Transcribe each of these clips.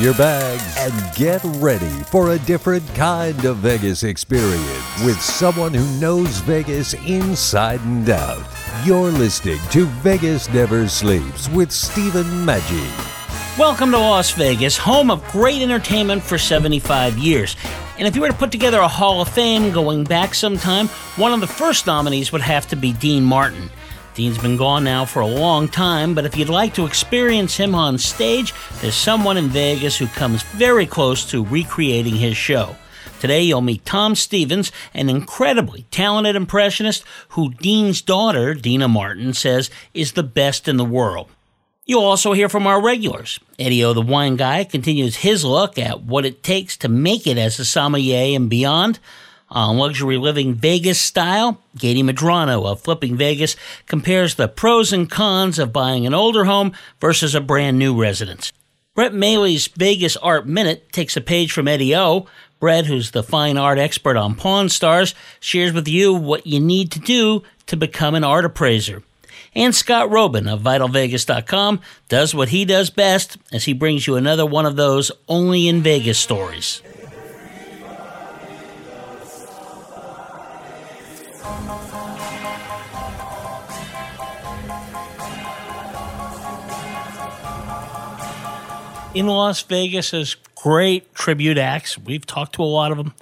Your bags and get ready for a different kind of Vegas experience with someone who knows Vegas inside and out. You're listening to Vegas Never Sleeps with Stephen Maggi. Welcome to Las Vegas, home of great entertainment for 75 years. And if you were to put together a Hall of Fame going back some time, one of the first nominees would have to be Dean Martin. Dean's been gone now for a long time, but if you'd like to experience him on stage, there's someone in Vegas who comes very close to recreating his show. Today, you'll meet Tom Stevens, an incredibly talented impressionist who Dean's daughter, Deana Martin, says is the best in the world. You'll also hear from our regulars. Eddie O, the wine guy, continues his look at what it takes to make it as a sommelier and beyond. On luxury living Vegas style, Gady Madrano of Flipping Vegas compares the pros and cons of buying an older home versus a brand new residence. Brett Maly's Vegas Art Minute takes a page from Eddie O. Brett, who's the fine art expert on Pawn Stars, shares with you what you need to do to become an art appraiser. And Scott Roeben of VitalVegas.com does what he does best as he brings you another one of those only in Vegas stories. In Las Vegas is great tribute acts. We've talked to a lot of them.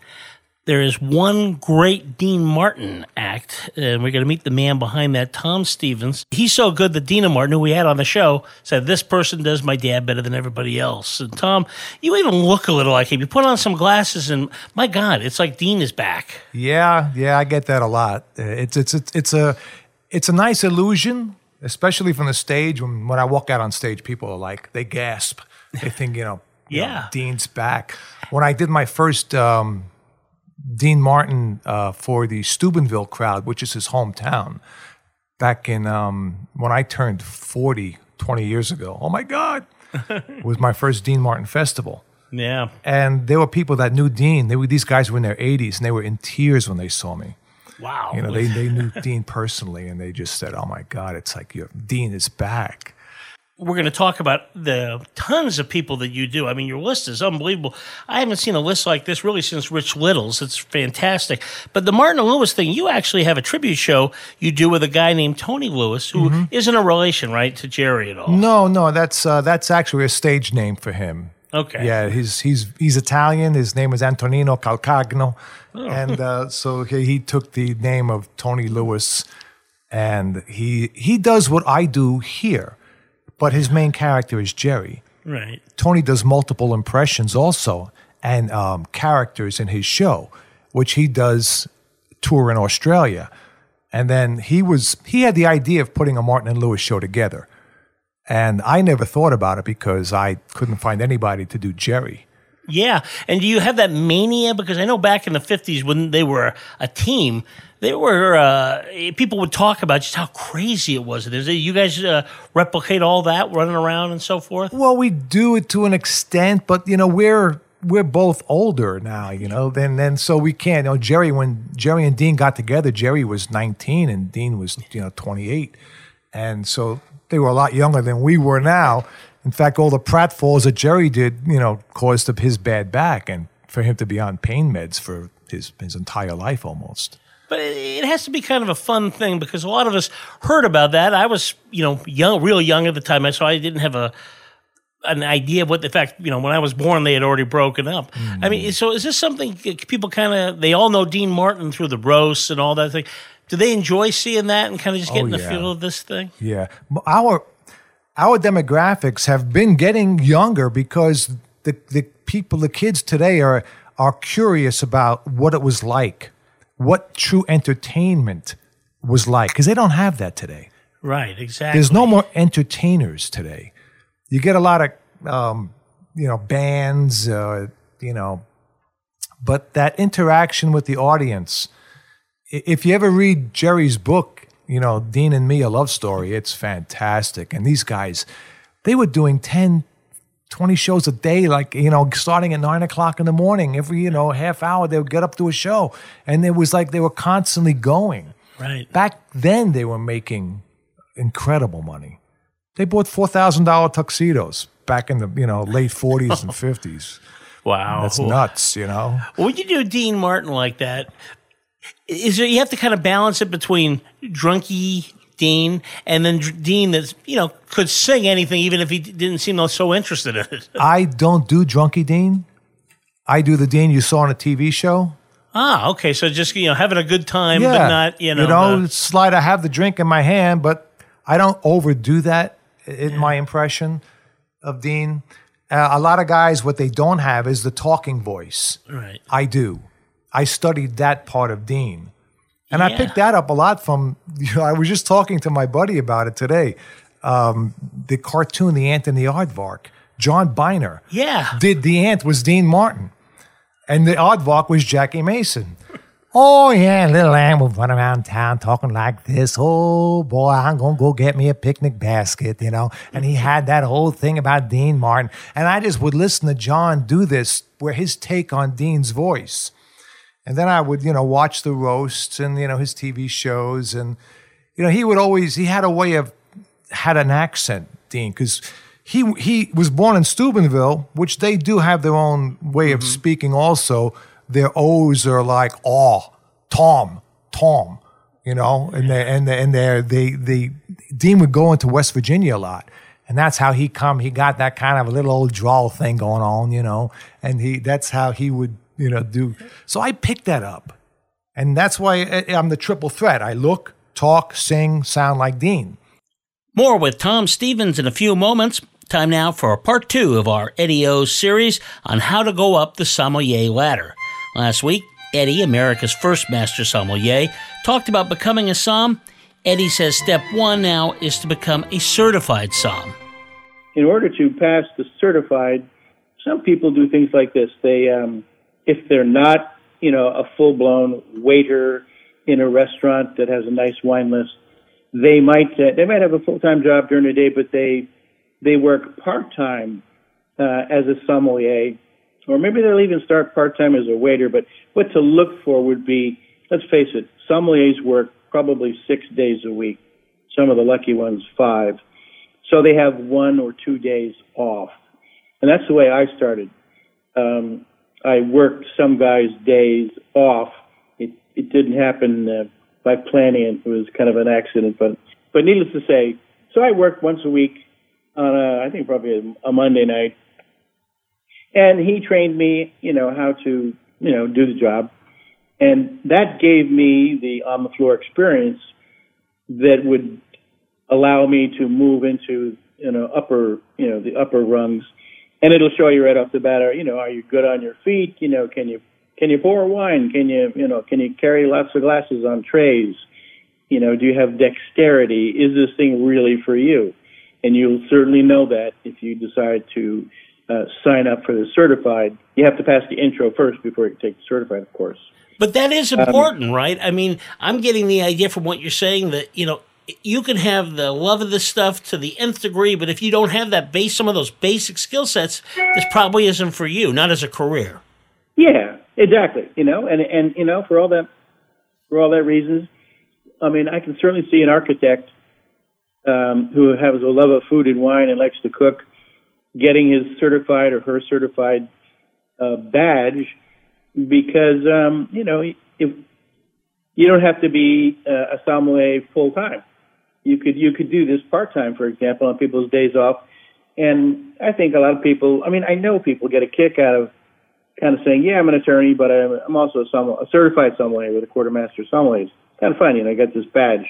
There is one great Dean Martin act, and we're going to meet the man behind that, Tom Stevens. He's so good that Deana Martin, who we had on the show, said, This person does my dad better than everybody else. And Tom, you even look a little like him. You put on some glasses, and my God, it's like Dean is back. Yeah, yeah, I get that a lot. Uh, It's it's it's, it's a it's a nice illusion, especially from the stage. When when I walk out on stage, people are like they gasp. They think you know, you know, Yeah. Dean's back. When I did my first um, Dean Martin uh, for the Steubenville crowd, which is his hometown, back in um, when I turned 40, 20 years ago. Oh my God, it was my first Dean Martin festival. Yeah. And there were people that knew Dean. They were these guys were in their 80s and they were in tears when they saw me. Wow. You know, they, they knew Dean personally and they just said, "Oh my God, it's like your Dean is back." We're going to talk about the tons of people that you do. I mean, your list is unbelievable. I haven't seen a list like this really since Rich Little's. It's fantastic. But the Martin Lewis thing, you actually have a tribute show you do with a guy named Tony Lewis, who not a relation, right, to Jerry at all. No, no, that's uh, that's actually a stage name for him. Okay. Yeah, he's he's he's Italian. His name is Antonino Calcagno, and uh, so he, he took the name of Tony Lewis, and he he does what I do here, but his main character is Jerry. Right. Tony does multiple impressions also and um, characters in his show, which he does tour in Australia. And then he was he had the idea of putting a Martin and Lewis show together. And I never thought about it because I couldn't find anybody to do Jerry. Yeah. And do you have that mania? Because I know back in the 50s when they were a team, they were, uh, people would talk about just how crazy it was. Is it, you guys uh, replicate all that running around and so forth? Well, we do it to an extent, but you know, we're we're both older now, you know, then then so we can't. You know, Jerry when Jerry and Dean got together, Jerry was 19 and Dean was, you know, 28. And so they were a lot younger than we were now. In fact, all the pratfalls that Jerry did, you know, caused his bad back and for him to be on pain meds for his his entire life almost. But it has to be kind of a fun thing because a lot of us heard about that. I was, you know, young, real young at the time, so I didn't have a an idea of what the fact. You know, when I was born, they had already broken up. I mean, mm. so is this something people kind of they all know Dean Martin through the roasts and all that thing? Do they enjoy seeing that and kind of just oh, getting the yeah. feel of this thing? Yeah. Our our demographics have been getting younger because the, the people, the kids today are are curious about what it was like, what true entertainment was like, because they don't have that today. Right, exactly. There's no more entertainers today. You get a lot of um, you know bands, uh, you know, but that interaction with the audience if you ever read Jerry's book, you know, Dean and Me, a love story, it's fantastic. And these guys, they were doing 10, 20 shows a day, like, you know, starting at nine o'clock in the morning. Every, you know, half hour, they would get up to a show. And it was like they were constantly going. Right. Back then, they were making incredible money. They bought $4,000 tuxedos back in the, you know, late 40s and 50s. Wow. That's nuts, you know? When you do Dean Martin like that, is there you have to kind of balance it between drunky Dean and then Dr- Dean that's you know could sing anything even if he d- didn't seem so interested in it. I don't do Drunky Dean. I do the Dean you saw on a TV show. ah, okay, so just you know having a good time, but not you know. the- it's like I have the drink in my hand, but I don't overdo that in my impression of Dean. Uh, a lot of guys, what they don't have is the talking voice. right. I do. I studied that part of Dean. And I picked that up a lot from, you know, I was just talking to my buddy about it today. Um, the cartoon, The Ant and the Aardvark, John Byner Yeah. did The Ant was Dean Martin. And the Aardvark was Jackie Mason. Oh, yeah, little ant will run around town talking like this. Oh, boy, I'm going to go get me a picnic basket, you know. And he had that whole thing about Dean Martin. And I just would listen to John do this, where his take on Dean's voice. And then I would, you know, watch the roasts and, you know, his TV shows. And, you know, he would always, he had a way of, had an accent, Dean, because he, he was born in Steubenville, which they do have their own way of mm-hmm. speaking also. Their O's are like aw, Tom, Tom, you know, and they and they and they they they Dean would go into West Virginia a lot. And that's how he come. He got that kind of a little old drawl thing going on, you know. And he that's how he would, you know, do. So I picked that up, and that's why I- I'm the triple threat. I look, talk, sing, sound like Dean. More with Tom Stevens in a few moments. Time now for part two of our Eddie O series on how to go up the sommelier ladder. Last week, Eddie, America's first master sommelier, talked about becoming a som. Eddie says step one now is to become a certified som. in order to pass the certified, some people do things like this. They, um, if they're not, you know, a full blown waiter in a restaurant that has a nice wine list, they might uh, they might have a full time job during the day, but they they work part time uh, as a sommelier, or maybe they'll even start part time as a waiter. But what to look for would be, let's face it, sommeliers work probably six days a week. Some of the lucky ones five. So they have one or two days off. And that's the way I started. Um, I worked some guys' days off. It, it didn't happen uh, by planning it. Was kind of an accident. But, but needless to say, so I worked once a week on a, I think probably a, a Monday night. And he trained me, you know, how to, you know, do the job. And that gave me the on the floor experience that would allow me to move into you know upper you know the upper rungs and it'll show you right off the bat are you know are you good on your feet? You know can you can you pour wine? Can you you know can you carry lots of glasses on trays? You know do you have dexterity? Is this thing really for you? And you'll certainly know that if you decide to uh, sign up for the certified. You have to pass the intro first before you take the certified of course. But that is important, right? I mean, I'm getting the idea from what you're saying that, you know, you can have the love of this stuff to the nth degree, but if you don't have that base, some of those basic skill sets, this probably isn't for you, not as a career. Yeah, exactly. You know, and and you know, for all that for all that reasons, I mean, I can certainly see an architect um, who has a love of food and wine and likes to cook, getting his certified or her certified uh, badge, because um, you know, if you don't have to be uh, a sommelier full time, you could you could do this part time, for example, on people's days off. And I think a lot of people, I mean, I know people get a kick out of kind of saying, yeah, I'm an attorney, but I'm, I'm also a, sommelier, a certified sommelier with a quartermaster sommelier. It's kind of fun, you know, I got this badge.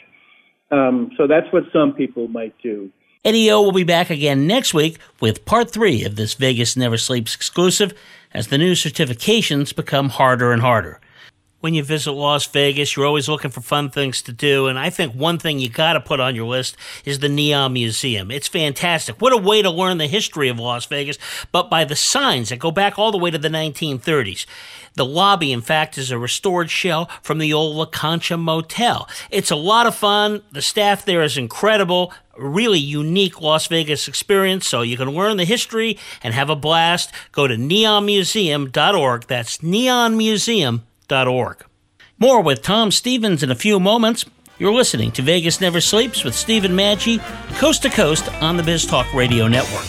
Um, so that's what some people might do. Eddie O will be back again next week with part three of this Vegas Never Sleeps exclusive as the new certifications become harder and harder. When you visit Las Vegas. You're always looking for fun things to do. And I think one thing you got to put on your list is the Neon Museum. It's fantastic. What a way to learn the history of Las Vegas, but by the signs that go back all the way to the 1930s. The lobby, in fact, is a restored shell from the old La Concha Motel. It's a lot of fun. The staff there is incredible. Really unique Las Vegas experience, so you can learn the history and have a blast. Go to neonmuseum.org. That's neonmuseum.org More with Tom Stevens in a few moments. You're listening to Vegas Never Sleeps with Stephen Maggi, coast to coast on the Biz Talk Radio Network.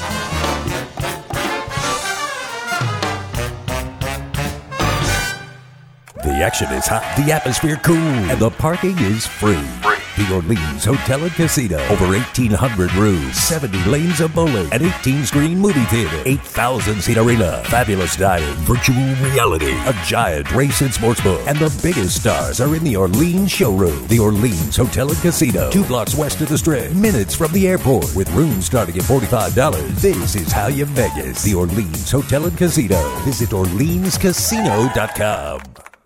The action is hot, the atmosphere cool, and the parking is free. The Orleans Hotel and Casino. Over 1,800 rooms, 70 lanes of bowling, an 18 screen movie theater, 8,000 seat arena, fabulous dining, virtual reality, a giant race and sports book, and the biggest stars are in the Orleans showroom. The Orleans Hotel and Casino, two blocks west of the Strip, minutes from the airport, with rooms starting at $45. This is how you Vegas. The Orleans Hotel and Casino. Visit OrleansCasino.com.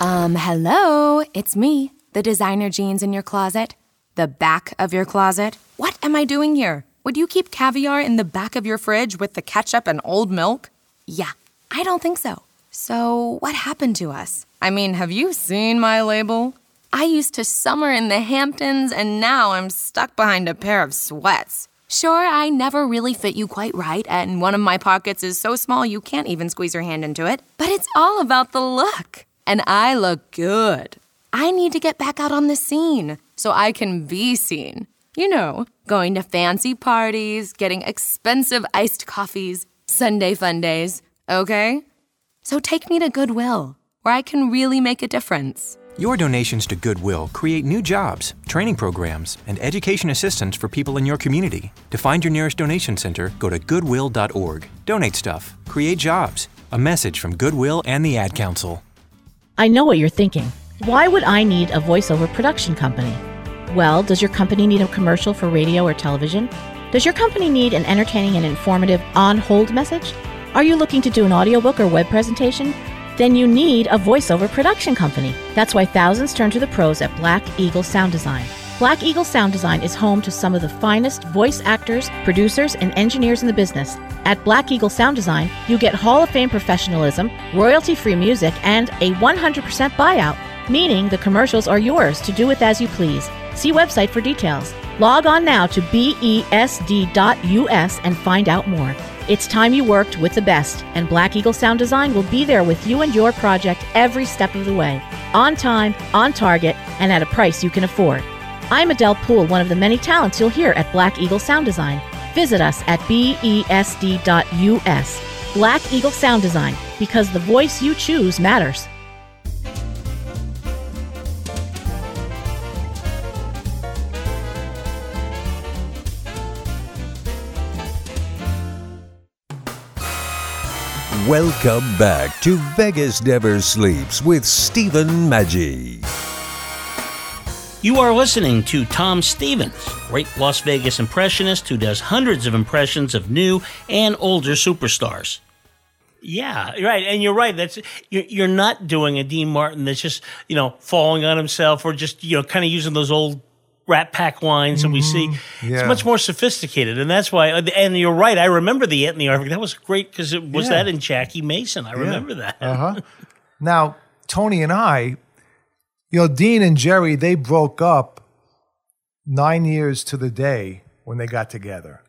Um, hello, it's me, the designer jeans in your closet. The back of your closet. What am I doing here? Would you keep caviar in the back of your fridge with the ketchup and old milk? Yeah, I don't think so. So, what happened to us? I mean, have you seen my label? I used to summer in the Hamptons, and now I'm stuck behind a pair of sweats. Sure, I never really fit you quite right, and one of my pockets is so small you can't even squeeze your hand into it. But it's all about the look and I look good. I need to get back out on the scene so I can be seen. You know, going to fancy parties, getting expensive iced coffees, Sunday fun days, okay? So take me to Goodwill, where I can really make a difference. Your donations to Goodwill create new jobs, training programs, and education assistance for people in your community. To find your nearest donation center, go to goodwill.org. Donate stuff, create jobs. A message from Goodwill and the Ad Council. I know what you're thinking. Why would I need a voiceover production company? Well, does your company need a commercial for radio or television? Does your company need an entertaining and informative on hold message? Are you looking to do an audiobook or web presentation? Then you need a voiceover production company. That's why thousands turn to the pros at Black Eagle Sound Design. Black Eagle Sound Design is home to some of the finest voice actors, producers, and engineers in the business. At Black Eagle Sound Design, you get Hall of Fame professionalism, royalty free music, and a 100% buyout, meaning the commercials are yours to do with as you please. See website for details. Log on now to besd.us and find out more. It's time you worked with the best, and Black Eagle Sound Design will be there with you and your project every step of the way. On time, on target, and at a price you can afford. I'm Adele Poole, one of the many talents you'll hear at Black Eagle Sound Design. Visit us at besd.us. Black Eagle Sound Design, because the voice you choose matters. Welcome back to Vegas Never Sleeps with Stephen Maggi. You are listening to Tom Stevens, great Las Vegas impressionist who does hundreds of impressions of new and older superstars. Yeah, right, and you're right. That's you're, you're not doing a Dean Martin that's just you know falling on himself or just you know kind of using those old Rat Pack lines that we see. Yeah. It's much more sophisticated, and that's why. And you're right. I remember the Ant and the Aardvark. That was great because it was Yeah. that in Jackie Mason. I remember that. Uh huh. now, Tony and I, you know, Dean and Jerry, they broke up nine years to the day when they got together.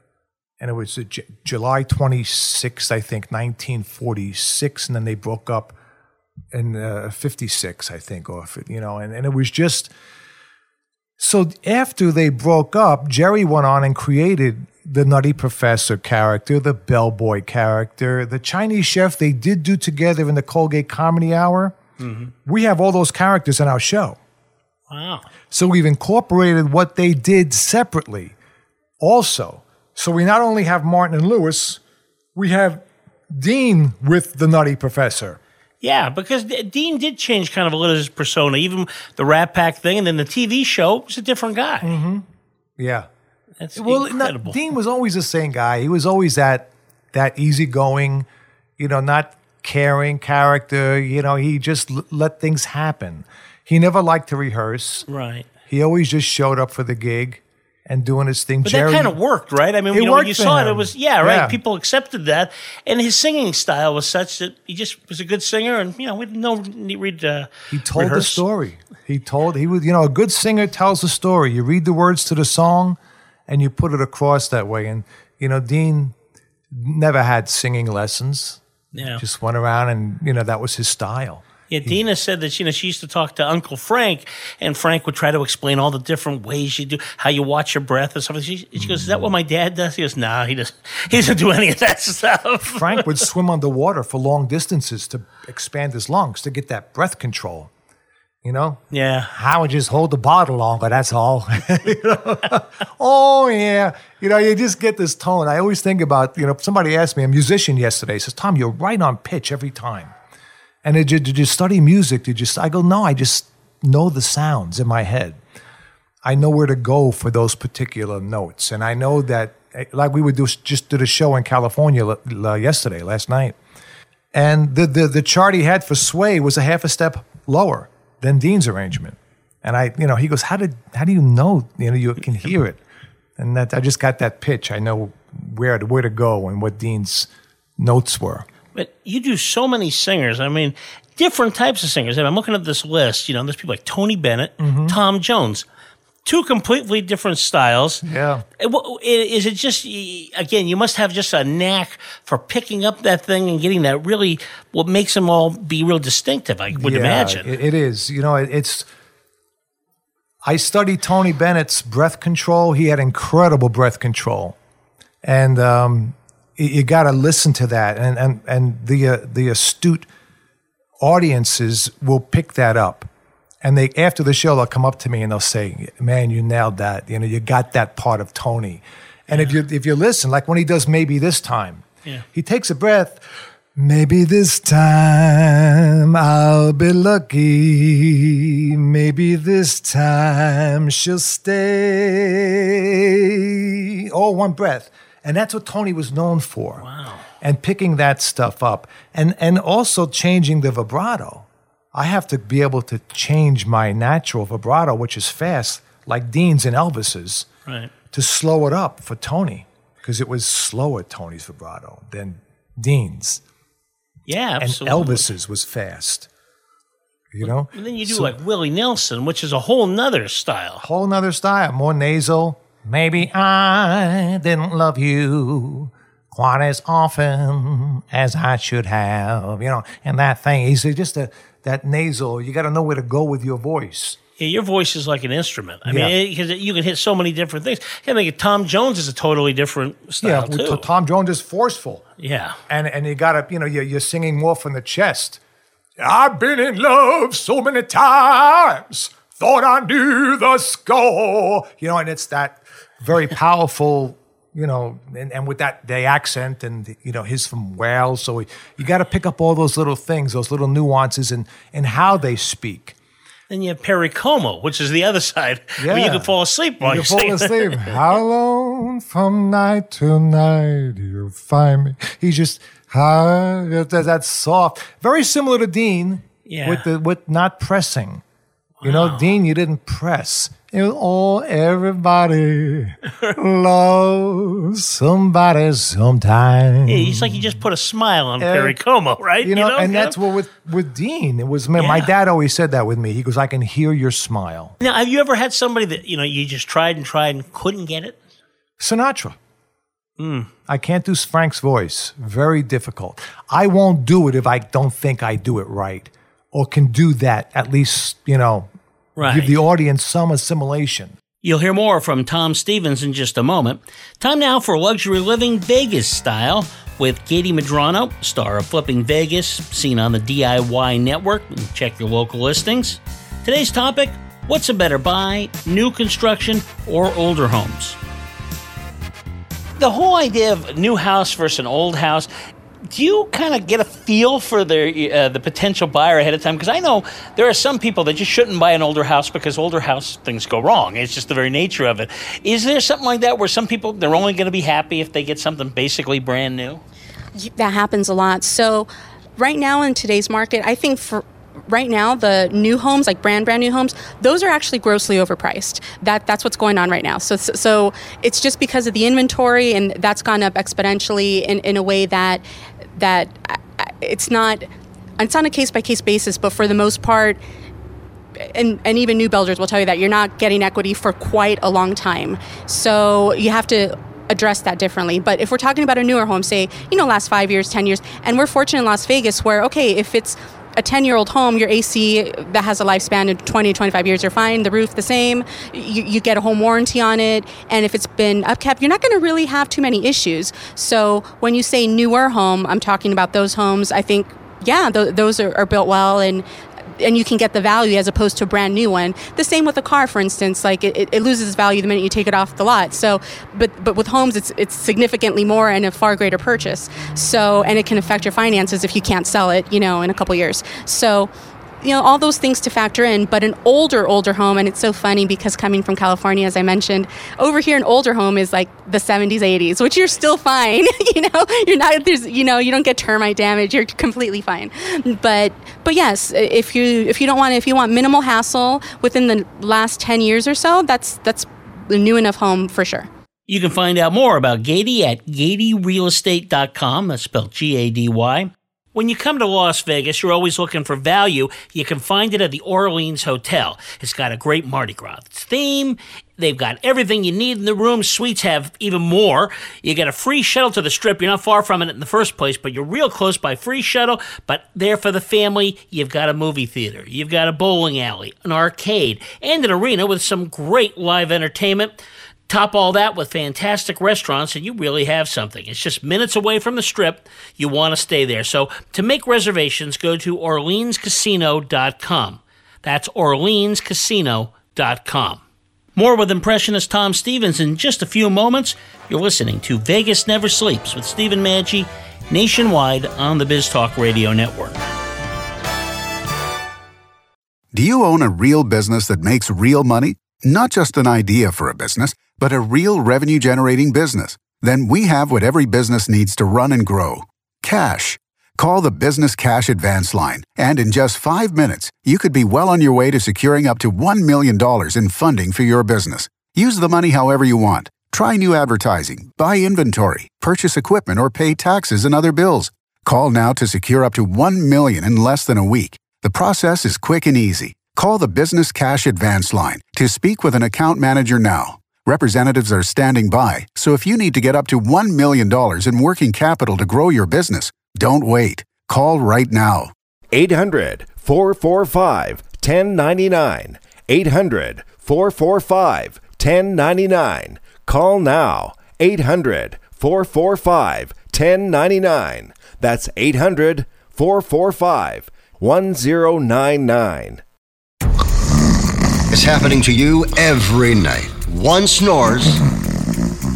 And it was J- July 26th, I think, 1946. And then they broke up in uh, 56, I think, or, you know, and, and it was just. So after they broke up, Jerry went on and created the Nutty Professor character, the bellboy character, the Chinese chef they did do together in the Colgate Comedy Hour. We have all those characters in our show. Wow. So we've incorporated what they did separately also. So we not only have Martin and Lewis, we have Dean with the Nutty Professor. Yeah, because Dean did change kind of a little of his persona, even the Rat Pack thing, and then the TV show was a different guy. Mm-hmm. Yeah. That's well, incredible. Dean was always the same guy. He was always that that easygoing, you know, not caring character. You know, he just l- let things happen. He never liked to rehearse. Right. He always just showed up for the gig and doing his thing. But Jerry, that kind of worked, right? I mean, you know, when you saw it, it was yeah, right. Yeah. People accepted that, and his singing style was such that he just was a good singer, and you know, we didn't know read. Uh, He told the story. He told he was, you know, a good singer tells the story. You read the words to the song, and you put it across that way. And you know, Dean never had singing lessons. Yeah. Just went around, and you know, that was his style. Yeah, Deana said that you know she used to talk to Uncle Frank, and Frank would try to explain all the different ways you do how you watch your breath and stuff. She, she goes, "Is that what my dad does?" He goes, "No, he doesn't. He doesn't do any of that stuff." Frank would swim underwater for long distances to expand his lungs to get that breath control. You know? Yeah. I would just hold the bottle longer, that's all. You know? oh, yeah. You know, you just get this tone. I always think about, you know, somebody asked me, a musician yesterday, says, Tom, you're right on pitch every time. And did you, did you study music? Did you? st-" I go, no, I just know the sounds in my head. I know where to go for those particular notes. And I know that, eh, like we would do, just did a show in California yesterday, last night. And the, the, the chart he had for Sway was a half a step lower than Dean's arrangement. And I, you know, he goes, how did, how do you know, you know, you can hear it? And that I just got that pitch. I know where to, where to go and what Dean's notes were. But you do so many singers. I mean, different types of singers. And I'm looking at this list. You know, there's people like Tony Bennett, Mm-hmm. Tom Jones, two completely different styles. Yeah. Is it just again? You must have just a knack for picking up that thing and getting that really what makes them all be real distinctive. I would Yeah, imagine. it- is. You know, it's. I studied Tony Bennett's breath control. He had incredible breath control, and um, you, you got to listen to that. And and and the uh, the astute audiences will pick that up. And they after the show, they'll come up to me and they'll say, "Man, you nailed that. You know, you got that part of Tony." And if you if you listen, like when he does maybe this time, Yeah. he takes a breath. Maybe this time I'll be lucky. Maybe this time she'll stay. All one breath. And that's what Tony was known for. Wow. And picking that stuff up. And and also changing the vibrato. I have to be able to change my natural vibrato, which is fast, like Dean's and Elvis's Right. to slow it up for Tony because it was slower Tony's vibrato than Dean's. Yeah, absolutely. And. Elvis's was fast. You know? And then you do So- like Willie Nelson, which is a whole nother style. Whole nother style, more nasal. Maybe I didn't love you quite as often as I should have, you know, and that thing. He's just a, that nasal. You got to know where to go with your voice. Yeah, your voice is like an instrument. I Yeah. mean, because you can hit so many different things. I think Tom Jones is a totally different style yeah, too. Tom Jones is forceful. yeah. and and you gotta you know you're, you're singing more from the chest i've been in love so many times thought i knew the score you know and it's that very powerful you know and, and with that the accent and you know he's from wales so you got to pick up all those little things those little nuances and and how they speak Then you have Perry Como, which is the other side, where you can fall asleep while you fall asleep. How long from night to night you find me? He's just that, that's soft, very similar to Dean. Yeah. With the with not pressing. wow. You know, Dean, you didn't press. It was all everybody loves somebody sometime. Yeah, it's like you just put a smile on Perry Como, right? You know, and that's what with with Dean. It was my, my dad always said that with me. He goes, "I can hear your smile." Now, have you ever had somebody that you know you just tried and tried and couldn't get it? Sinatra. Hmm. I can't do Frank's voice. Very difficult. I won't do it if I don't think I do it right or can do that, at least, you know, Right. give the audience some assimilation. You'll hear more from Tom Stevens in just a moment. Time now for luxury living Vegas style with Gady Madrano, star of Flipping Vegas, seen on the DIY network. Check your local listings. Today's topic What's a better buy, new construction or older homes? The whole idea of a new house versus an old house. Do you kind of get a feel for the uh, the potential buyer ahead of time? Because I know there are some people that just shouldn't buy an older house because older house things go wrong. It's just the very nature of it. Is there something like that where some people they're only going to be happy if they get something basically brand new? that happens a lot. So right now in today's market, I think for right now the new homes like brand brand new homes those are actually grossly overpriced that that's what's going on right now so so, it's just because of the inventory and that's gone up exponentially in, in a way that that it's not it's on a case by case basis but for the most part and, and even new builders will tell you that you're not getting equity for quite a long time. So you have to address that differently. But if we're talking about a newer home, say, you know, last five years, 10 years, and we're fortunate in Las Vegas where, okay, if it's a 10 year old home, your AC that has a lifespan of 20, 25 years, you're fine. The roof, the same. You, you get a home warranty on it. And if it's been upkept, you're not going to really have too many issues. So when you say newer home, I'm talking about those homes, I think, yeah, th- those are, are built well and and you can get the value as opposed to a brand new one. The same with a car, for instance, like it, it loses value the minute you take it off the lot. So, but but with homes, it's it's significantly more and a far greater purchase. So, and it can affect your finances if you can't sell it, you know, in a couple years. So. You know, all those things to factor in, but an older, older home, and it's so funny because coming from California, as I mentioned, over here an older home is like the 70s, 80s, which you're still fine. you know, you're not, there's, you know, you don't get termite damage, you're completely fine. But, but yes, if you, if you don't want, if you want minimal hassle within the last 10 years or so, that's, that's a new enough home for sure. You can find out more about Gady at GadyRealestate.com. That's spelled G A D Y. When you come to Las Vegas, you're always looking for value. You can find it at the Orleans Hotel. It's got a great Mardi Gras theme. They've got everything you need in the room. Suites have even more. You get a free shuttle to the strip. You're not far from it in the first place, but you're real close by free shuttle. But there for the family, you've got a movie theater, you've got a bowling alley, an arcade, and an arena with some great live entertainment. Top all that with fantastic restaurants, and you really have something. It's just minutes away from the strip. You want to stay there. So to make reservations, go to OrleansCasino.com. That's OrleansCasino.com. More with impressionist Tom Stevens in just a few moments. You're listening to Vegas Never Sleeps with Stephen Maggi nationwide on the Biz Talk Radio Network. Do you own a real business that makes real money? Not just an idea for a business, but a real revenue generating business? Then we have what every business needs to run and grow cash. Call the Business Cash Advance Line, and in just five minutes, you could be well on your way to securing up to $1 million in funding for your business. Use the money however you want. Try new advertising, buy inventory, purchase equipment, or pay taxes and other bills. Call now to secure up to 1 million in less than a week. The process is quick and easy. Call the Business Cash Advance Line to speak with an account manager now. Representatives are standing by, so if you need to get up to $1 million in working capital to grow your business, don't wait. Call right now. 800 445 1099. 800 445 1099. Call now. 800 445 1099. That's 800 445 1099. It's happening to you every night. One snores,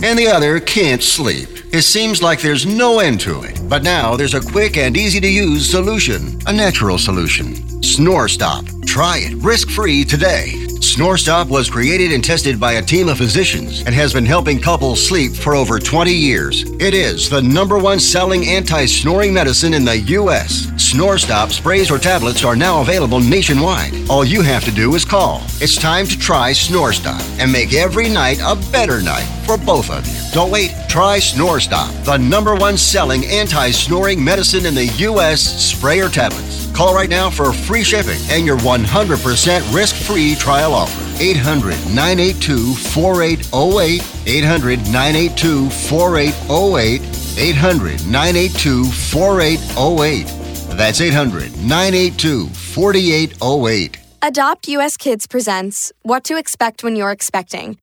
and the other can't sleep. It seems like there's no end to it. But now there's a quick and easy to use solution, a natural solution. Snore Stop. Try it risk free today. Snore Stop was created and tested by a team of physicians and has been helping couples sleep for over 20 years. It is the number one selling anti snoring medicine in the U.S. Snore Stop sprays or tablets are now available nationwide. All you have to do is call. It's time to try Snore Stop and make every night a better night for both of you. Don't wait. Try Snore Stop, the number one selling anti snoring medicine in the U.S. spray or tablets. Call right now for free shipping and your 100% risk free trial offer. 800 982 4808. 800 982 4808. 800 982 4808. That's 800 982 4808. Adopt US Kids presents What to Expect When You're Expecting.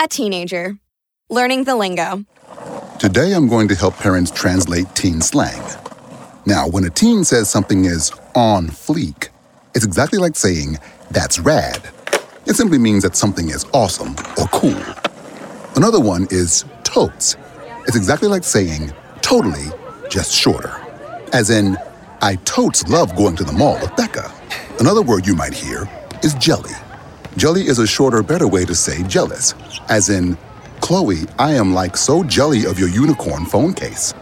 A teenager. Learning the lingo. Today I'm going to help parents translate teen slang. Now, when a teen says something is on fleek, it's exactly like saying, that's rad. It simply means that something is awesome or cool. Another one is totes. It's exactly like saying, totally, just shorter. As in, I totes love going to the mall with Becca. Another word you might hear is jelly. Jelly is a shorter, better way to say jealous. As in, Chloe, I am like so jelly of your unicorn phone case.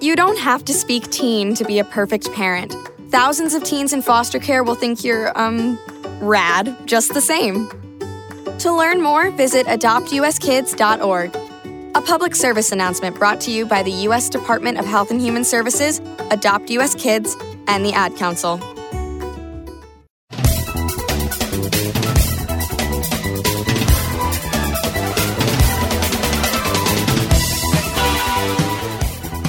You don't have to speak teen to be a perfect parent. Thousands of teens in foster care will think you're, um, rad just the same. To learn more, visit adoptuskids.org. A public service announcement brought to you by the U.S. Department of Health and Human Services, Adopt U.S. Kids, and the Ad Council.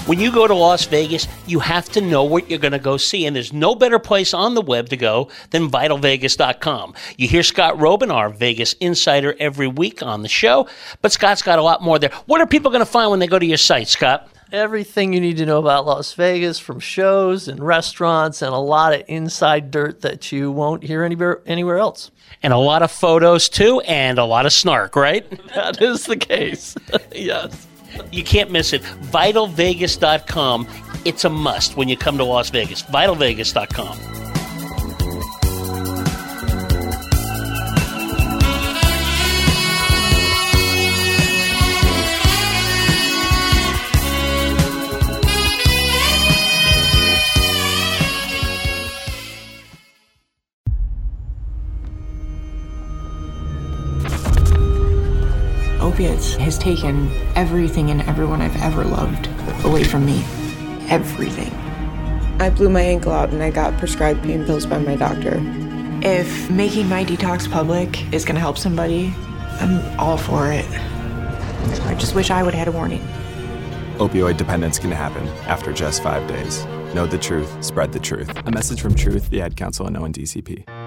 When you go to Las Vegas, you have to know what you're going to go see, and there's no better place on the web to go than vitalvegas.com. You hear Scott Roeben, our Vegas insider, every week on the show, but Scott's got a lot more there. What are people going to find when they go to your site, Scott? Everything you need to know about Las Vegas from shows and restaurants and a lot of inside dirt that you won't hear anywhere anywhere else. And a lot of photos too, and a lot of snark, right? that is the case. yes. You can't miss it. VitalVegas.com. It's a must when you come to Las Vegas. VitalVegas.com. opiates has taken everything and everyone I've ever loved away from me. Everything. I blew my ankle out and I got prescribed pain pills by my doctor. If making my detox public is going to help somebody, I'm all for it. I just wish I would have had a warning. Opioid dependence can happen after just five days. Know the truth, spread the truth. A message from Truth, the Ad Council, and ONDCP.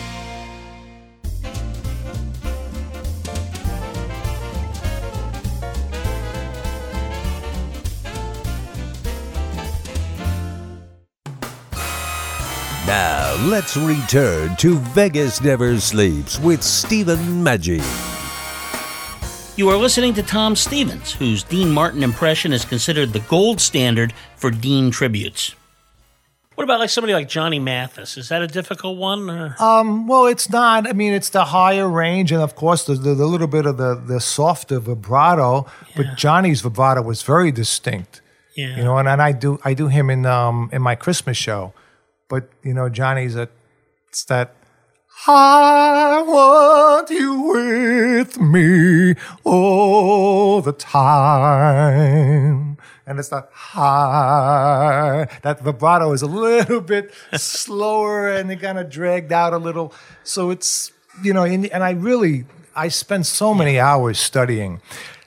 let's return to Vegas Never Sleeps with Stephen Maggi. You are listening to Tom Stevens, whose Dean Martin impression is considered the gold standard for Dean tributes. What about like somebody like Johnny Mathis? Is that a difficult one? Or? Um, well, it's not. I mean, it's the higher range, and of course, the, the, the little bit of the, the softer vibrato. But Johnny's vibrato was very distinct. Yeah. You know, and, and I do I do him in um in my Christmas show, but you know, Johnny's a it's that. I want you with me all the time. And it's that high. That vibrato is a little bit slower and it kind of dragged out a little. So it's, you know, and, and I really, I spend so many hours studying.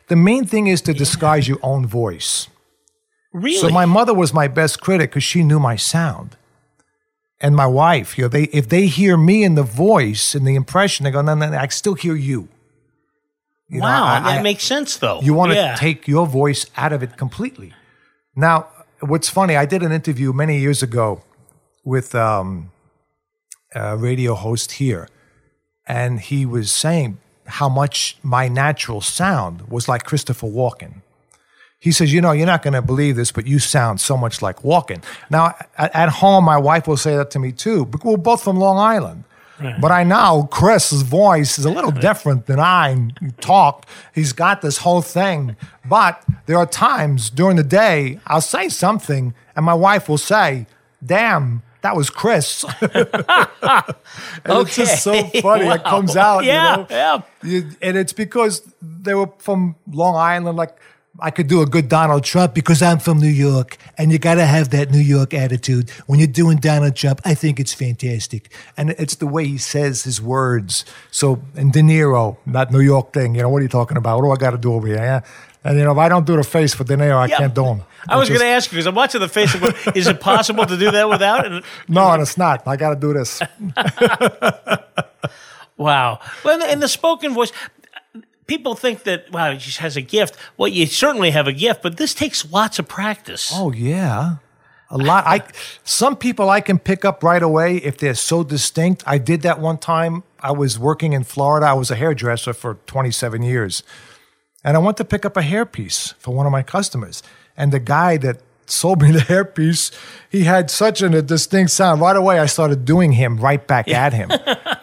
The main thing is to disguise your own voice. Really? So my mother was my best critic because she knew my sound. And my wife, you know, they if they hear me in the voice and the impression, they go, no, no, no I still hear you. You know, wow, I- that I- makes sense though. You want to yeah. take your voice out of it completely. Now, what's funny, I did an interview many years ago with um, a radio host here, and he was saying how much my natural sound was like Christopher Walken. He says, You know, you're not going to believe this, but you sound so much like Walken. Now, at, at home, my wife will say that to me too. But we're both from Long Island. But I know Chris's voice is a little different than I talk. He's got this whole thing. But there are times during the day I'll say something, and my wife will say, Damn, that was Chris. and It's just so Okay. funny. It comes out. Yeah, you know? yeah. You- and it's because they were from Long Island. Like I could do a good Donald Trump because I'm from New York, and you got to have that New York attitude when you're doing Donald Trump. I think it's fantastic, and it's the way he says his words. So, and De Niro, that New York thing. You know what are you talking about? What do I got to do over here? Yeah? And you know, if I don't do the face for De Niro, I Yeah. can't do him. I was going to ask you because I'm watching the face. Of, is it possible to do that without? And, No, and it's not. I got to do this. wow. Well, in the spoken voice, people think that wow, she has a gift. Well, you certainly have a gift, but this takes lots of practice. Oh yeah. A lot. I some people I can pick up right away if they're so distinct. I did that one time. I was working in Florida. I was a hairdresser for 27 years. And I went to pick up a hairpiece for one of my customers. And the guy that sold me the hairpiece, he had such an, a distinct sound. Right away I started doing him right back at him.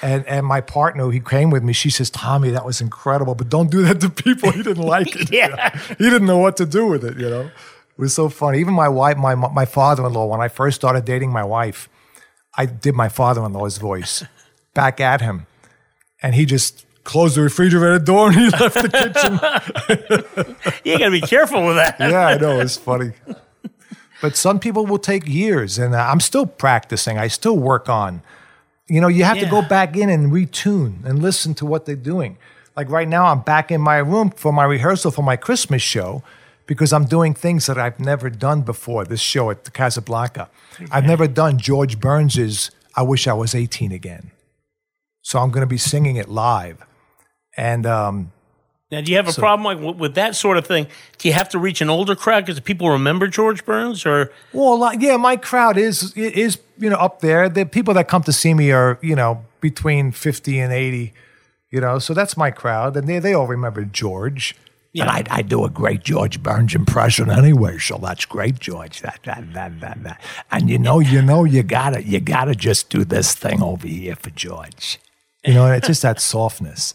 And and my partner, he came with me. She says, "Tommy, that was incredible, but don't do that to people." He didn't like it. Yeah. he didn't know what to do with it. You know, it was so funny. Even my wife, my my father-in-law, when I first started dating my wife, I did my father-in-law's voice back at him, and he just closed the refrigerator door and he left the kitchen. you got to be careful with that. yeah, I know it's funny. But some people will take years, and I'm still practicing. I still work on. You know, you have to go back in and retune and listen to what they're doing. Like right now, I'm back in my room for my rehearsal for my Christmas show because I'm doing things that I've never done before. This show at the Casablanca, I've never done George Burns's "I Wish I Was 18 Again," so I'm going to be singing it live. And um, Now, do you have a So- problem like with, with that sort of thing? Do you have to reach an older crowd because people remember George Burns, or Well, like, yeah, my crowd is is you know up there. The people that come to see me are you know between fifty and eighty, you know. So that's my crowd, and they they all remember George. And I, I do a great George Burns impression anyway, so that's great, George. That, that, that, that, that. And you know, you know, you gotta you gotta just do this thing over here for George. You know, it's just that softness.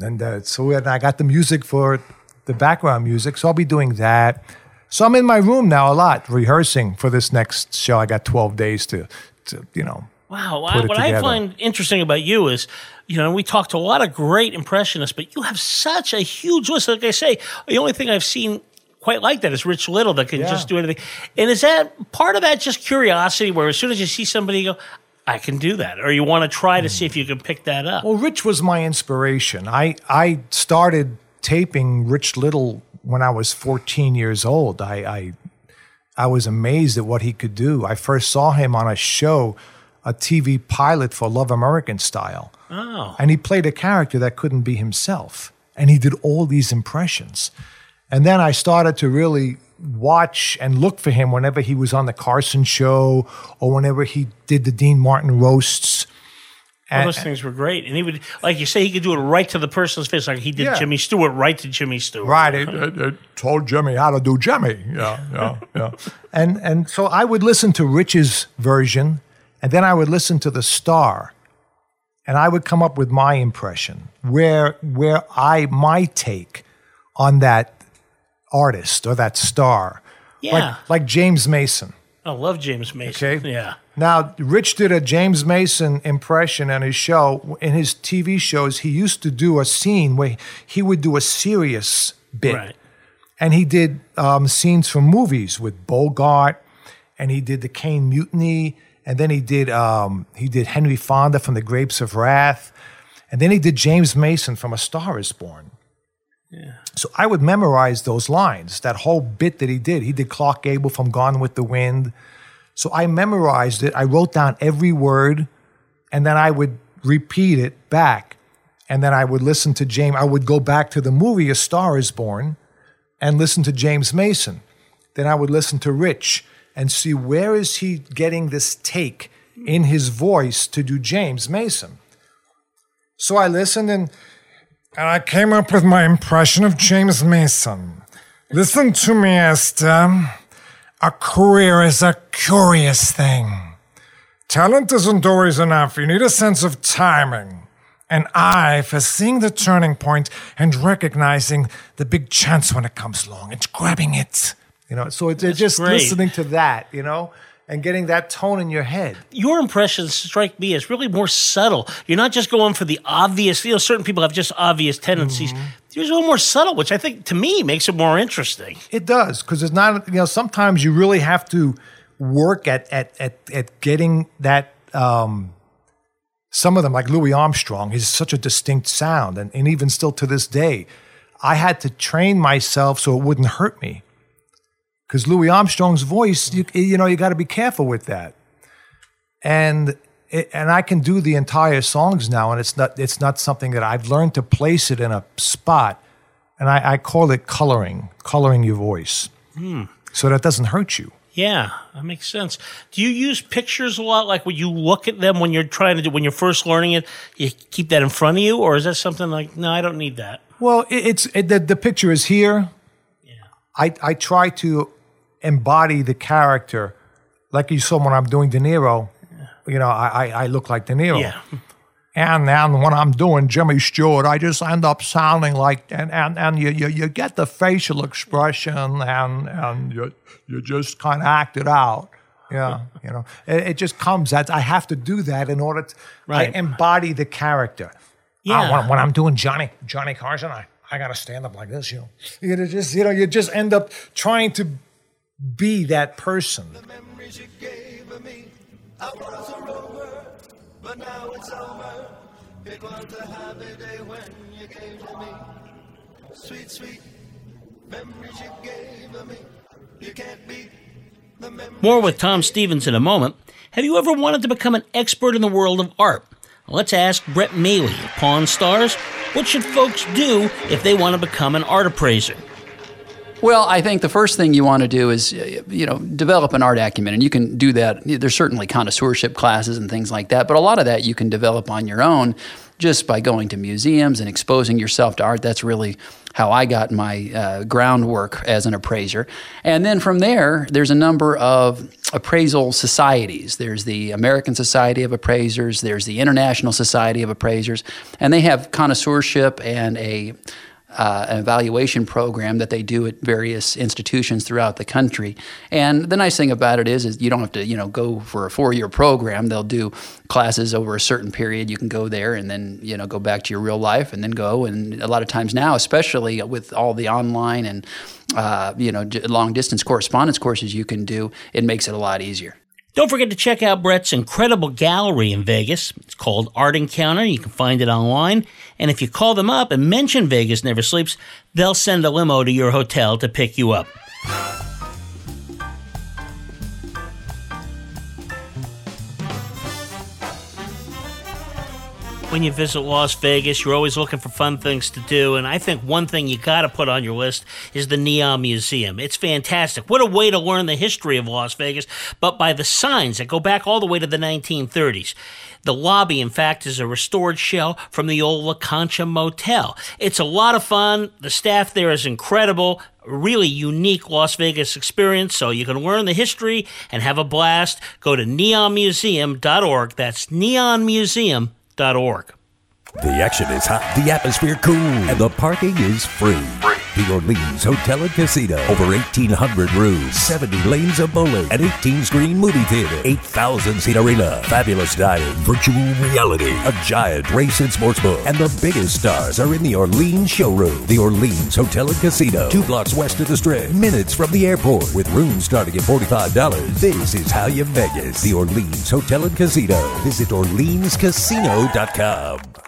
And uh, so and I got the music for the background music, so I'll be doing that. So I'm in my room now a lot, rehearsing for this next show. I got 12 days to, to you know. wow? I, what I find interesting about you is, you know, we talked to a lot of great impressionists, but you have such a huge list. Like I say, the only thing I've seen quite like that is Rich Little that can Yeah. just do anything. And is that part of that just curiosity, where as soon as you see somebody, you go, I can do that, or you want to try to see if hmm. you can pick that up? Well, Rich was my inspiration. I I started taping Rich Little when I was 14 years old. I I, I was amazed at what he could do. I first saw him on a show, a TV pilot for Love American Style. Oh. And he played a character that couldn't be himself. And he did all these impressions. And then I started to really watch and look for him whenever he was on the Carson show or whenever he did the Dean Martin roasts. All And- those things were great, and he would, like you say, he could do it right to the person's face, like he did Yeah. Jimmy Stewart, right to Jimmy Stewart. Right. It, it, it told Jimmy how to do Jimmy. Yeah, yeah, yeah. And and so I would listen to Rich's version, and then I would listen to the star, and I would come up with my impression, where where I my take on that artist or that star. Yeah. Like, like James Mason. I love James Mason. Okay. Yeah. Now, Rich did a James Mason impression on his show. In his TV shows, he used to do a scene where he would do a serious bit. Right. And he did um, scenes from movies with Bogart, and he did the Caine Mutiny, and then he did um, he did Henry Fonda from The Grapes of Wrath, and then he did James Mason from A Star Is Born. So I would memorize those lines, that whole bit that he did. He did Clark Gable from Gone with the Wind. So I memorized it. I wrote down every word, and then I would repeat it back. And then I would listen to James. I would go back to the movie A Star is Born and listen to James Mason. Then I would listen to Rich and see where is he getting this take in his voice to do James Mason. So I listened and and I came up with my impression of James Mason. Listen to me, Esther. A career is a curious thing. Talent isn't always enough. You need a sense of timing, an eye for seeing the turning point and recognizing the big chance when it comes along and grabbing it. You know, so it's it's just great. listening to that, you know, and getting that tone in your head. Your impressions strike me as really more subtle. You're not just going for the obvious. You know, certain people have just obvious tendencies. Mm-hmm. Yours a little more subtle, which I think to me makes it more interesting. It does because it's not. You know, sometimes you really have to work at at at at getting that. Um, some of them, like Louis Armstrong, he's such a distinct sound, and, and even still to this day, I had to train myself so it wouldn't hurt me. Because Louis Armstrong's voice, you, you know, you got to be careful with that. And it, and I can do the entire songs now, and it's not it's not something that I've learned to place it in a spot, and I, I call it coloring, coloring your voice, Hmm. so that doesn't hurt you. Yeah, that makes sense. Do you use pictures a lot? Like when you look at them when you're trying to do when you're first learning it, you keep that in front of you, or is that something like no, I don't need that. Well, it, it's it, the the picture is here. Yeah. I I try to embody the character, like you saw when I'm doing De Niro. You know, I I, I look like De Niro. Yeah. And then when I'm doing Jimmy Stewart, I just end up sounding like and and, and you, you you get the facial expression and and you you just kind of act it out. Yeah, you know, it, it just comes. That I have to do that in order to Right. I embody the character. Yeah. Uh, when, when I'm doing Johnny Johnny Carson, I I gotta stand up like this. You know, you just you know, you just end up trying to be that person. But now it's over. It was a happy day when you gave to me. Sweet, sweet memories you gave me. You can't beat. More with Tom Stevens in a moment. Have you ever wanted to become an expert in the world of art? Let's ask Brett Maly of Pawn Stars. What should folks do if they want to become an art appraiser? Well, I think the first thing you want to do is, uh, you know, develop an art acumen, and you can do that. There's certainly connoisseurship classes and things like that, but a lot of that you can develop on your own just by going to museums and exposing yourself to art. That's really how I got my uh, groundwork as an appraiser. And then from there, there's a number of appraisal societies. There's the American Society of Appraisers, there's the International Society of Appraisers, and they have connoisseurship and a uh, an evaluation program that they do at various institutions throughout the country. And the nice thing about it is, is you don't have to, you know, go for a four-year program. They'll do classes over a certain period. You can go there and then, you know, go back to your real life and then go. And a lot of times now, especially with all the online and, uh, you know, long-distance correspondence courses you can do, it makes it a lot easier. Don't forget to check out Brett's incredible gallery in Vegas. It's called Art Encounter. You can find it online. And if you call them up and mention Vegas Never Sleeps, they'll send a limo to your hotel to pick you up. When you visit Las Vegas. You're always looking for fun things to do. And I think one thing you got to put on your list is the Neon Museum. It's fantastic. What a way to learn the history of Las Vegas, but by the signs that go back all the way to the 1930s. The lobby, in fact, is a restored shell from the old La Concha Motel. It's a lot of fun. The staff there is incredible. Really unique Las Vegas experience, so you can learn the history and have a blast. Go to neonmuseum.org. That's neonmuseum.org org. The action is hot, the atmosphere cool, and the parking is free. The Orleans Hotel and Casino. Over 1,800 rooms, 70 lanes of bowling, an 18 screen movie theater, 8,000 seat arena, fabulous dining, virtual reality, a giant race and sports book, and the biggest stars are in the Orleans showroom. The Orleans Hotel and Casino. Two blocks west of the strip, minutes from the airport, with rooms starting at $45. This is how you Vegas. The Orleans Hotel and Casino. Visit OrleansCasino.com.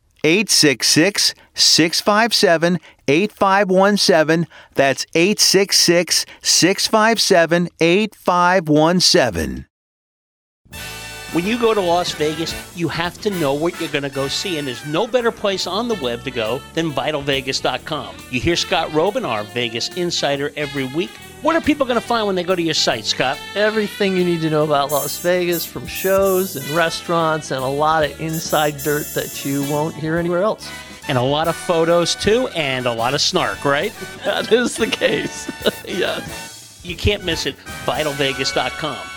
866 657 8517. That's 866 657 8517. When you go to Las Vegas, you have to know what you're going to go see, and there's no better place on the web to go than vitalvegas.com. You hear Scott Roeben, our Vegas insider, every week. What are people going to find when they go to your site, Scott? Everything you need to know about Las Vegas from shows and restaurants and a lot of inside dirt that you won't hear anywhere else. And a lot of photos, too, and a lot of snark, right? that is the case. yes. You can't miss it. VitalVegas.com.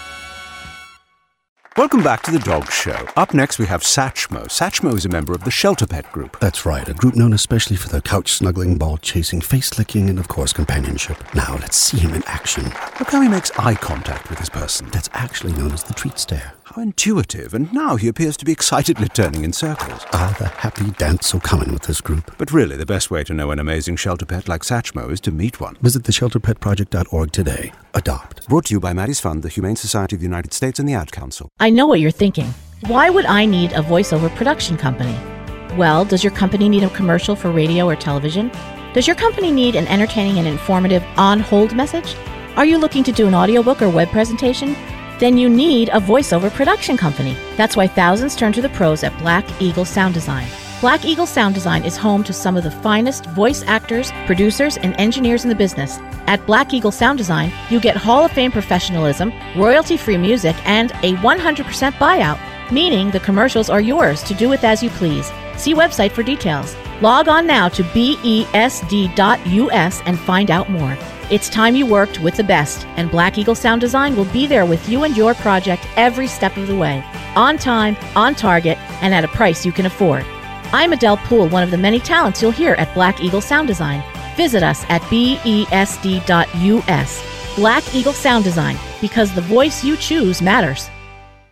Welcome back to the Dog Show. Up next, we have Satchmo. Satchmo is a member of the Shelter Pet Group. That's right, a group known especially for their couch snuggling, ball chasing, face licking, and of course, companionship. Now, let's see him in action. Look how he makes eye contact with his person. That's actually known as the treat stare. How intuitive, and now he appears to be excitedly turning in circles. Ah, the happy dance so common with this group. But really, the best way to know an amazing shelter pet like Satchmo is to meet one. Visit theshelterpetproject.org today. Adopt. Brought to you by Maddie's Fund, the Humane Society of the United States, and the Ad Council. I know what you're thinking. Why would I need a voiceover production company? Well, does your company need a commercial for radio or television? Does your company need an entertaining and informative on hold message? Are you looking to do an audiobook or web presentation? Then you need a voiceover production company. That's why thousands turn to the pros at Black Eagle Sound Design. Black Eagle Sound Design is home to some of the finest voice actors, producers, and engineers in the business. At Black Eagle Sound Design, you get Hall of Fame professionalism, royalty free music, and a 100% buyout, meaning the commercials are yours to do with as you please. See website for details. Log on now to besd.us and find out more. It's time you worked with the best, and Black Eagle Sound Design will be there with you and your project every step of the way. On time, on target, and at a price you can afford. I'm Adele Poole, one of the many talents you'll hear at Black Eagle Sound Design. Visit us at besd.us. Black Eagle Sound Design, because the voice you choose matters.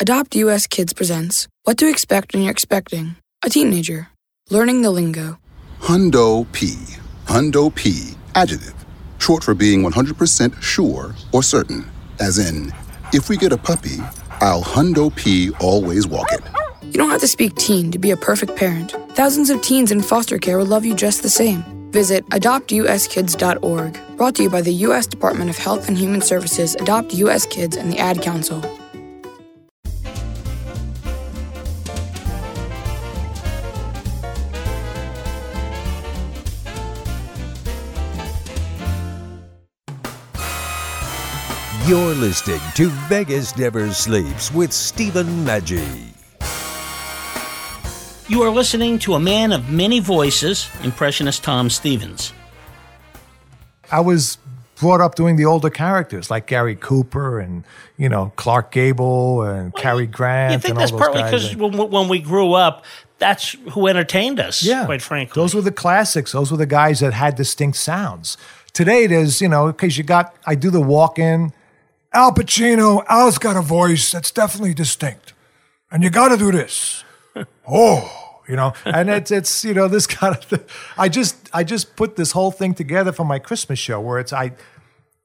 Adopt US Kids presents What to Expect When You're Expecting a Teenager. Learning the lingo. Hundo P. Hundo P. Adjective. Short for being 100% sure or certain. As in, if we get a puppy, I'll Hundo P always walk it. You don't have to speak teen to be a perfect parent. Thousands of teens in foster care will love you just the same. Visit adoptuskids.org. Brought to you by the U.S. Department of Health and Human Services, Adopt U.S. Kids, and the Ad Council. You're listening to Vegas Never Sleeps with Stephen Maggi. You are listening to a man of many voices, impressionist Tom Stevens. I was brought up doing the older characters like Gary Cooper and you know Clark Gable and Cary Grant. You think and that's all those partly guys. because when, when we grew up, that's who entertained us, Yeah. quite frankly. Those were the classics. Those were the guys that had distinct sounds. Today, there's, you know, because you got, I do the Walken. Al Pacino, Al's got a voice that's definitely distinct. And you got to do this. oh, you know, and it's, it's, you know, this kind of, thing. I just, I just put this whole thing together for my Christmas show where it's, I,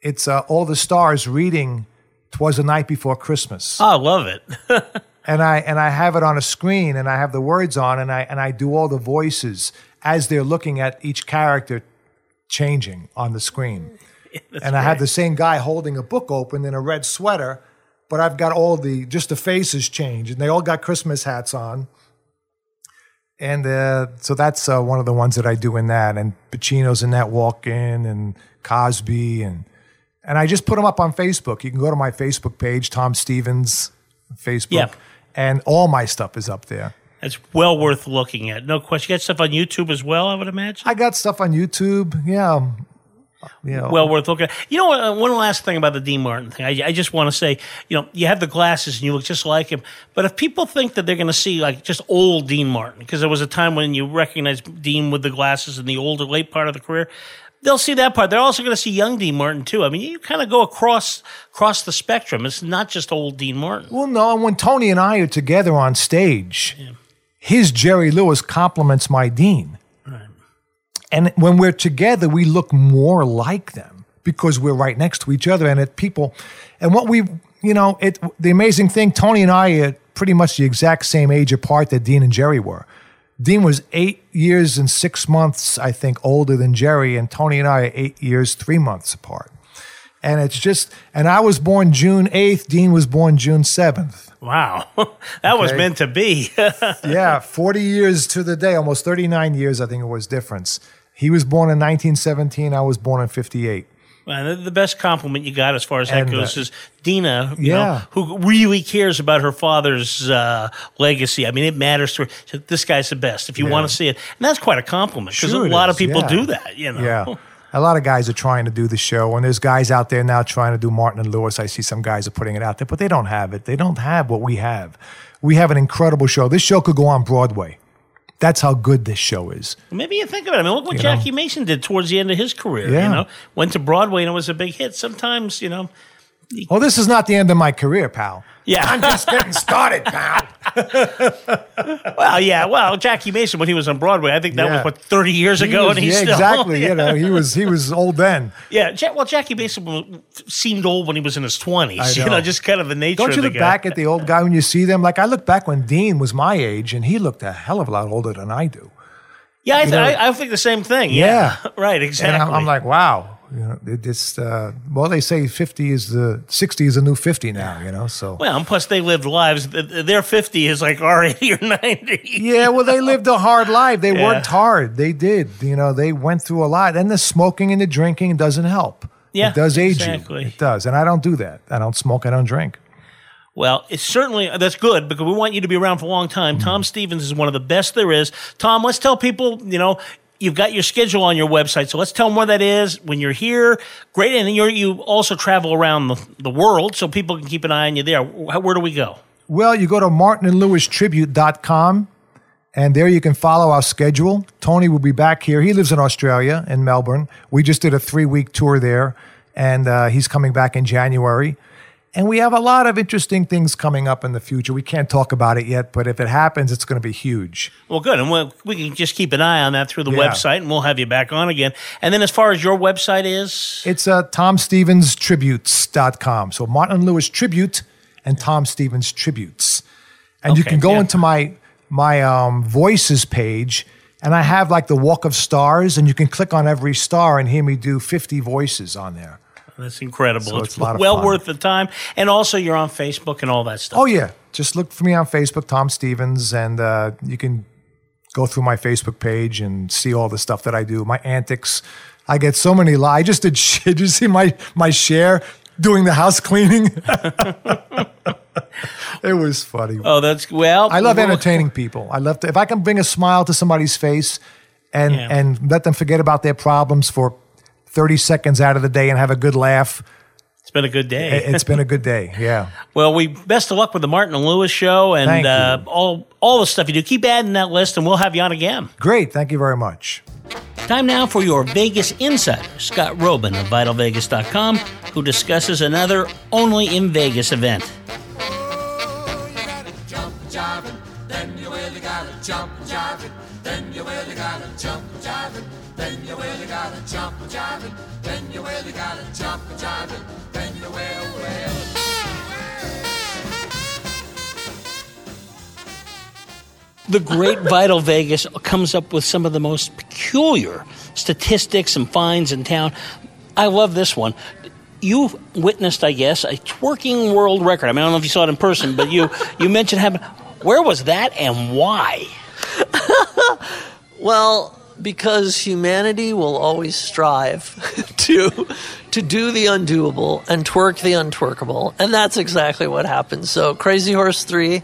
it's uh, all the stars reading Twas the Night Before Christmas Oh, I love it. and I and I have it on a screen and I have the words on and I and I do all the voices as they're looking at each character changing on the screen. and I have the same guy holding a book open in a red sweater, but I've got all the just the faces changed, and they all got Christmas hats on. And uh, so that's uh, one of the ones that I do in that. And Pacino's in that Walken and Cosby and and I just put them up on Facebook. You can go to my Facebook page, Tom Stevens Facebook, Yeah. and all my stuff is up there. It's well worth looking at. No question. You got stuff on YouTube as well, I would imagine. I got stuff on YouTube. Yeah. You know, Well worth looking at. You know? Uh, one last thing about the Dean Martin thing. I, I just want to say, you know, you have the glasses and you look just like him. But if people think that they're going to see like just old Dean Martin, because there was a time when you recognized Dean with the glasses in the older late part of the career, they'll see that part. They're also going to see young Dean Martin too. I mean, you kind of go across across the spectrum. It's not just old Dean Martin. Well, no, and when Tony and I are together on stage, his Jerry Lewis compliments my Dean. And when we're together, we look more like them because we're right next to each other. And it people, and what we, you know, it the amazing thing, Tony and I are pretty much the exact same age apart that Dean and Jerry were. Dean was eight years and six months, I think, older than Jerry, and Tony and I are eight years, three months apart. And it's just, and I was born June 8th, Dean was born June 7th. Wow, that was meant to be. yeah, 40 years to the day, almost 39 years, I think it was difference. He was born in 1917, I was born in 58. Well, the- best compliment you got as far as that And, goes uh, is Deana, you yeah. know, who really cares about her father's uh, legacy. I mean, it matters to her. Said, this guy's the best if you Yeah. want to see it. And that's quite a compliment because Sure a lot is, of people yeah. do that, you know. Yeah. A lot of guys are trying to do the show, and there's guys out there now trying to do Martin and Lewis. I see some guys are putting it out there, but they don't have it. They don't have what we have. We have an incredible show. This show could go on Broadway. That's how good this show is. Maybe you think about it. I mean, look what You know. Jackie Mason did towards the end of his career. Yeah. You know, went to Broadway and it was a big hit. Sometimes, you know, Well, this is not the end of my career, pal. Yeah. I'm just getting started, pal. well, yeah. Well, Jackie Mason when he was on Broadway, I think that was what thirty years He ago, was- and he's yeah, still exactly. yeah. You know, he was he was old then. Yeah, well, Jackie Mason seemed old when he was in his I twenties. You know. know, just kind of the nature. Don't you look guy. back at the old guy when you see them? Like I look back when Dean was my age, and he looked a hell of a lot older than I do. Yeah, I, th- know- I, I think the same thing. Yeah, right, exactly. And I'm, I'm like, wow. You know, it just uh, well, they say fifty is the sixty is a new fifty now. You know, so well, and plus they lived lives. th- th- Their fifty is like our eighty or ninety. yeah. Well, they lived a hard life. They Yeah. worked hard. They did. You know, they went through a lot. And the smoking and the drinking doesn't help. Yeah, it does age exactly. you. It does, and I don't do that. I don't smoke. I don't drink. Well, it's certainly that's good because we want you to be around for a long time. Tom Stevens is one of the best there is. Tom, let's tell people, you know, you've got your schedule on your website, so let's tell them where that is when you're here. Great, and you you also travel around the, the world, so people can keep an eye on you there. Where, do we go? Well, you go to martinandlewistribute.com and there you can follow our schedule. Tony will be back here. He lives in Australia, in Melbourne. We just did a three week tour there, and uh, he's coming back in January. And we have a lot of interesting things coming up in the future. We can't talk about it yet, but if it happens, it's going to be huge. Well, good, and we'll, we can just keep an eye on that through the Yeah. website, and we'll have you back on again. And then, as far as your website is, It's uh, TomStevensTributes.com. So Martin Lewis Tribute and Tom Stevens Tributes. And you can go yeah. into my my um, voices page, and I have like the Walk of Stars, and you can click on every star and hear me do 50 voices on there. That's incredible. So it's it's a lot of well worth the time. And also, you're on Facebook and all that stuff. Oh, yeah. Just look for me on Facebook, Tom Stevens, and uh, you can go through my Facebook page and see all the stuff that I do, my antics. I get so many li I just did shit. Did you see my, my share doing the house cleaning? it was funny. Oh, that's well. I love entertaining people. I love to, if I can bring a smile to somebody's face and Yeah. and let them forget about their problems for 30 seconds out of the day and have a good laugh. It's been a good day. it- It's been a good day. Yeah. Well, we best of luck with the Martin and Lewis show and uh, all all the stuff you do. Keep adding that list, and we'll have you on again. Great. Thank you very much. Time now for your Vegas insider, Scott Roeben of VitalVegas.com, who discusses another only in Vegas event. jiving, then you gotta jump jiving, then you really gotta jump jiving, then you really gotta jump jiving, then you really gotta jump jiving, then you will, will. The great Vital Vegas comes up with some of the most peculiar statistics and finds in town. I love this one. You witnessed, I guess, a twerking world record. I mean, I don't know if you saw it in person, but you you mentioned having. Where was that and why? Well, because humanity will always strive to to do the undoable and twerk the untwerkable, and that's exactly what happened. So, Crazy Horse Three.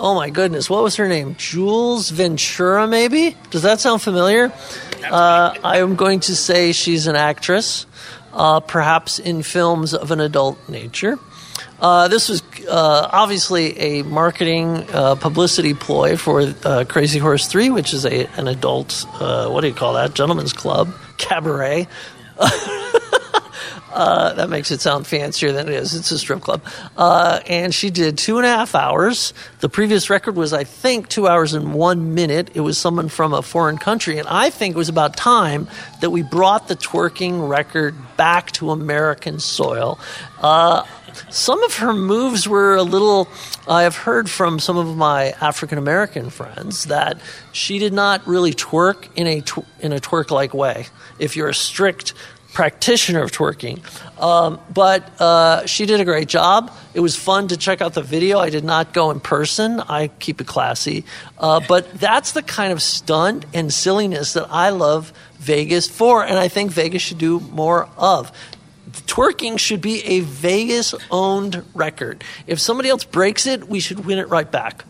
Oh my goodness, what was her name? Jules Ventura, maybe? Does that sound familiar? Uh, I am going to say she's an actress, uh, perhaps in films of an adult nature. Uh, this was uh, obviously a marketing uh, publicity ploy for uh, Crazy Horse 3, which is a, an adult, uh, what do you call that? Gentleman's club, cabaret. That makes it sound fancier than it is. It's a strip club. And she did two and a half hours. The previous record was, I think, two hours and one minute. It was someone from a foreign country. And I think it was about time that we brought the twerking record back to American soil. Some of her moves were a little. I have heard from some of my African American friends that she did not really twerk in a tw- in a twerk like way. If you're a strict practitioner of twerking. Um, but uh, she did a great job. It was fun to check out the video. I did not go in person. I keep it classy. Uh, but that's the kind of stunt and silliness that I love Vegas for, and I think Vegas should do more of. Twerking should be a Vegas owned record. If somebody else breaks it, we should win it right back.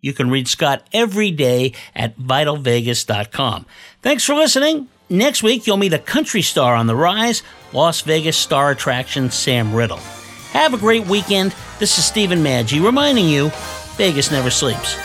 You can read Scott every day at vitalvegas.com. Thanks for listening. Next week, you'll meet a country star on the rise, Las Vegas star attraction Sam Riddle. Have a great weekend. This is Stephen Maggi reminding you Vegas never sleeps.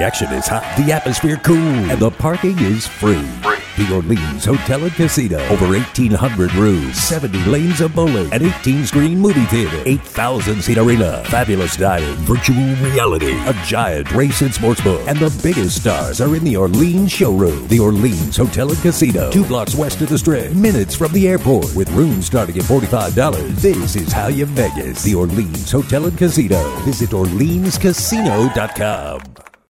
The action is hot, the atmosphere cool, and the parking is free. The Orleans Hotel and Casino. Over 1,800 rooms, 70 lanes of bowling, an 18 screen movie theater, 8,000 seat arena, fabulous dining, virtual reality, a giant race and sports book, and the biggest stars are in the Orleans showroom. The Orleans Hotel and Casino. Two blocks west of the strip, minutes from the airport, with rooms starting at $45. This is how you Vegas. The Orleans Hotel and Casino. Visit OrleansCasino.com.